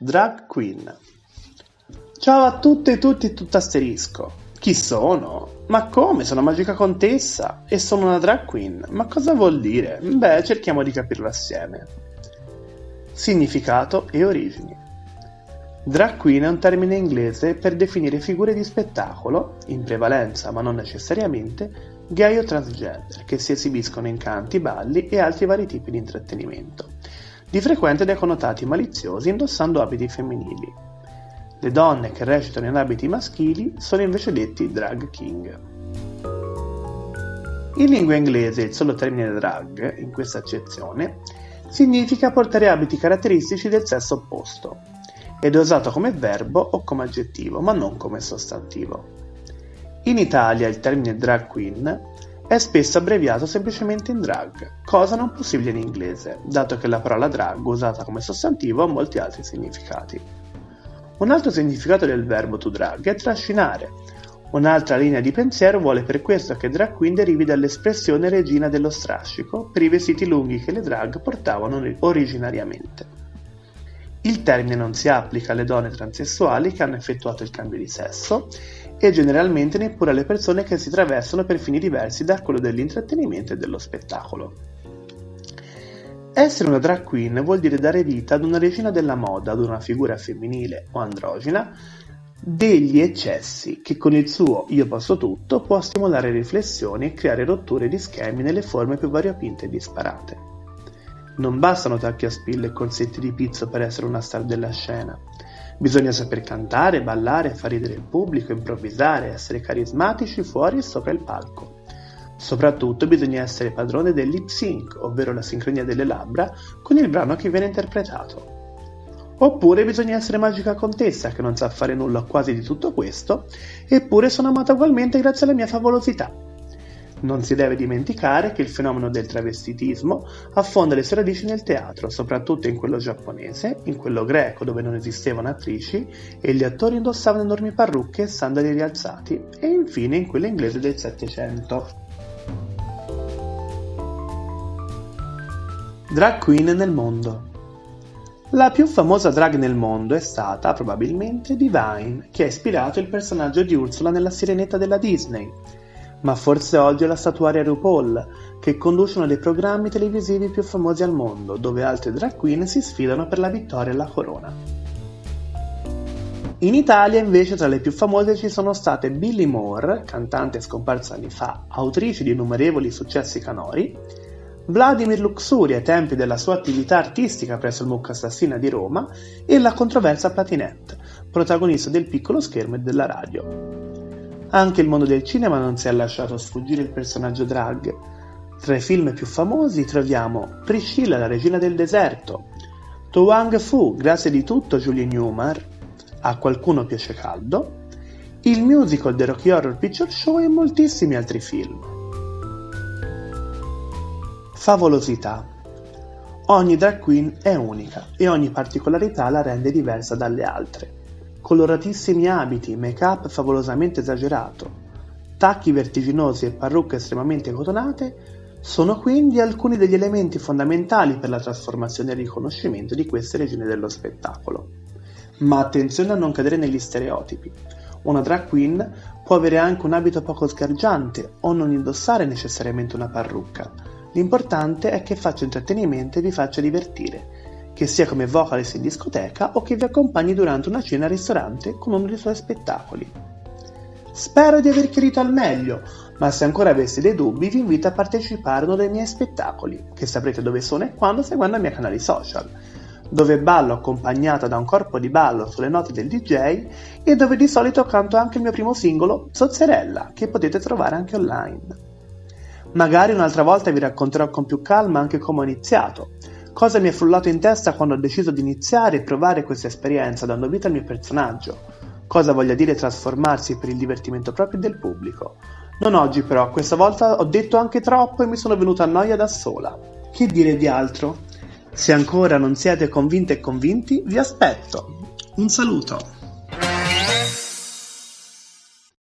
Drag Queen. Ciao a tutte e tutti tutto asterisco. Chi sono? Ma come? Sono Magica Contessa e sono una drag queen. Ma cosa vuol dire? Beh, cerchiamo di capirlo assieme. Significato e origini. Drag queen è un termine inglese per definire figure di spettacolo, in prevalenza ma non necessariamente, gay o transgender, che si esibiscono in canti, balli e altri vari tipi di intrattenimento di frequente dai connotati maliziosi indossando abiti femminili. Le donne che recitano in abiti maschili sono invece detti drag king. In lingua inglese il solo termine drag, in questa accezione, significa portare abiti caratteristici del sesso opposto ed è usato come verbo o come aggettivo, ma non come sostantivo. In Italia il termine drag queen è spesso abbreviato semplicemente in drag, cosa non possibile in inglese, dato che la parola drag usata come sostantivo ha molti altri significati. Un altro significato del verbo to drag è trascinare. Un'altra linea di pensiero vuole per questo che drag queen derivi dall'espressione regina dello strascico per i vestiti lunghi che le drag portavano originariamente. Termine non si applica alle donne transessuali che hanno effettuato il cambio di sesso e generalmente neppure alle persone che si travestano per fini diversi da quello dell'intrattenimento e dello spettacolo. Essere una drag queen vuol dire dare vita ad una regina della moda, ad una figura femminile o androgina, degli eccessi che con il suo io posso tutto può stimolare riflessioni e creare rotture di schemi nelle forme più variopinte e disparate. Non bastano tacchi a spille e concetti di pizzo per essere una star della scena. Bisogna saper cantare, ballare, far ridere il pubblico, improvvisare, essere carismatici fuori e sopra il palco. Soprattutto bisogna essere padrone del lip sync, ovvero la sincronia delle labbra, con il brano che viene interpretato. Oppure bisogna essere magica contessa che non sa fare nulla quasi di tutto questo, eppure sono amata ugualmente grazie alla mia favolosità. Non si deve dimenticare che il fenomeno del travestitismo affonda le sue radici nel teatro, soprattutto in quello giapponese, in quello greco dove non esistevano attrici e gli attori indossavano enormi parrucche e sandali rialzati, e infine in quello inglese del Settecento. Drag Queen nel mondo la più famosa drag nel mondo è stata, probabilmente, Divine, che ha ispirato il personaggio di Ursula nella Sirenetta della Disney, ma forse odio la statuaria RuPaul, che conduce uno dei programmi televisivi più famosi al mondo, dove altre drag queen si sfidano per la vittoria e la corona. In Italia invece tra le più famose ci sono state Billy Moore, cantante scomparsa anni fa, autrice di innumerevoli successi canori, Vladimir Luxuri ai tempi della sua attività artistica presso il Mucca Assassina di Roma e la controversa Platinette, protagonista del piccolo schermo e della radio. Anche il mondo del cinema non si è lasciato sfuggire il personaggio drag. Tra i film più famosi troviamo Priscilla, la regina del deserto, To Wang Fu, grazie di tutto Julie Newmar, A qualcuno piace caldo, il musical The Rocky Horror Picture Show e moltissimi altri film. Favolosità. Ogni drag queen è unica e ogni particolarità la rende diversa dalle altre coloratissimi abiti, make-up favolosamente esagerato, tacchi vertiginosi e parrucche estremamente cotonate sono quindi alcuni degli elementi fondamentali per la trasformazione e il riconoscimento di queste regine dello spettacolo. Ma attenzione a non cadere negli stereotipi. Una drag queen può avere anche un abito poco sgargiante o non indossare necessariamente una parrucca. L'importante è che faccia intrattenimento e vi faccia divertire che sia come vocalist in discoteca o che vi accompagni durante una cena al ristorante con uno dei suoi spettacoli. Spero di aver chiarito al meglio, ma se ancora aveste dei dubbi vi invito a partecipare a uno dei miei spettacoli, che saprete dove sono e quando seguendo i miei canali social, dove ballo accompagnata da un corpo di ballo sulle note del DJ e dove di solito canto anche il mio primo singolo, Zozzerella, che potete trovare anche online. Magari un'altra volta vi racconterò con più calma anche come ho iniziato, Cosa mi è frullato in testa quando ho deciso di iniziare e provare questa esperienza dando vita al mio personaggio? Cosa voglia dire trasformarsi per il divertimento proprio del pubblico? Non oggi però, questa volta ho detto anche troppo e mi sono venuta a noia da sola. Che dire di altro? Se ancora non siete convinte e convinti, vi aspetto. Un saluto!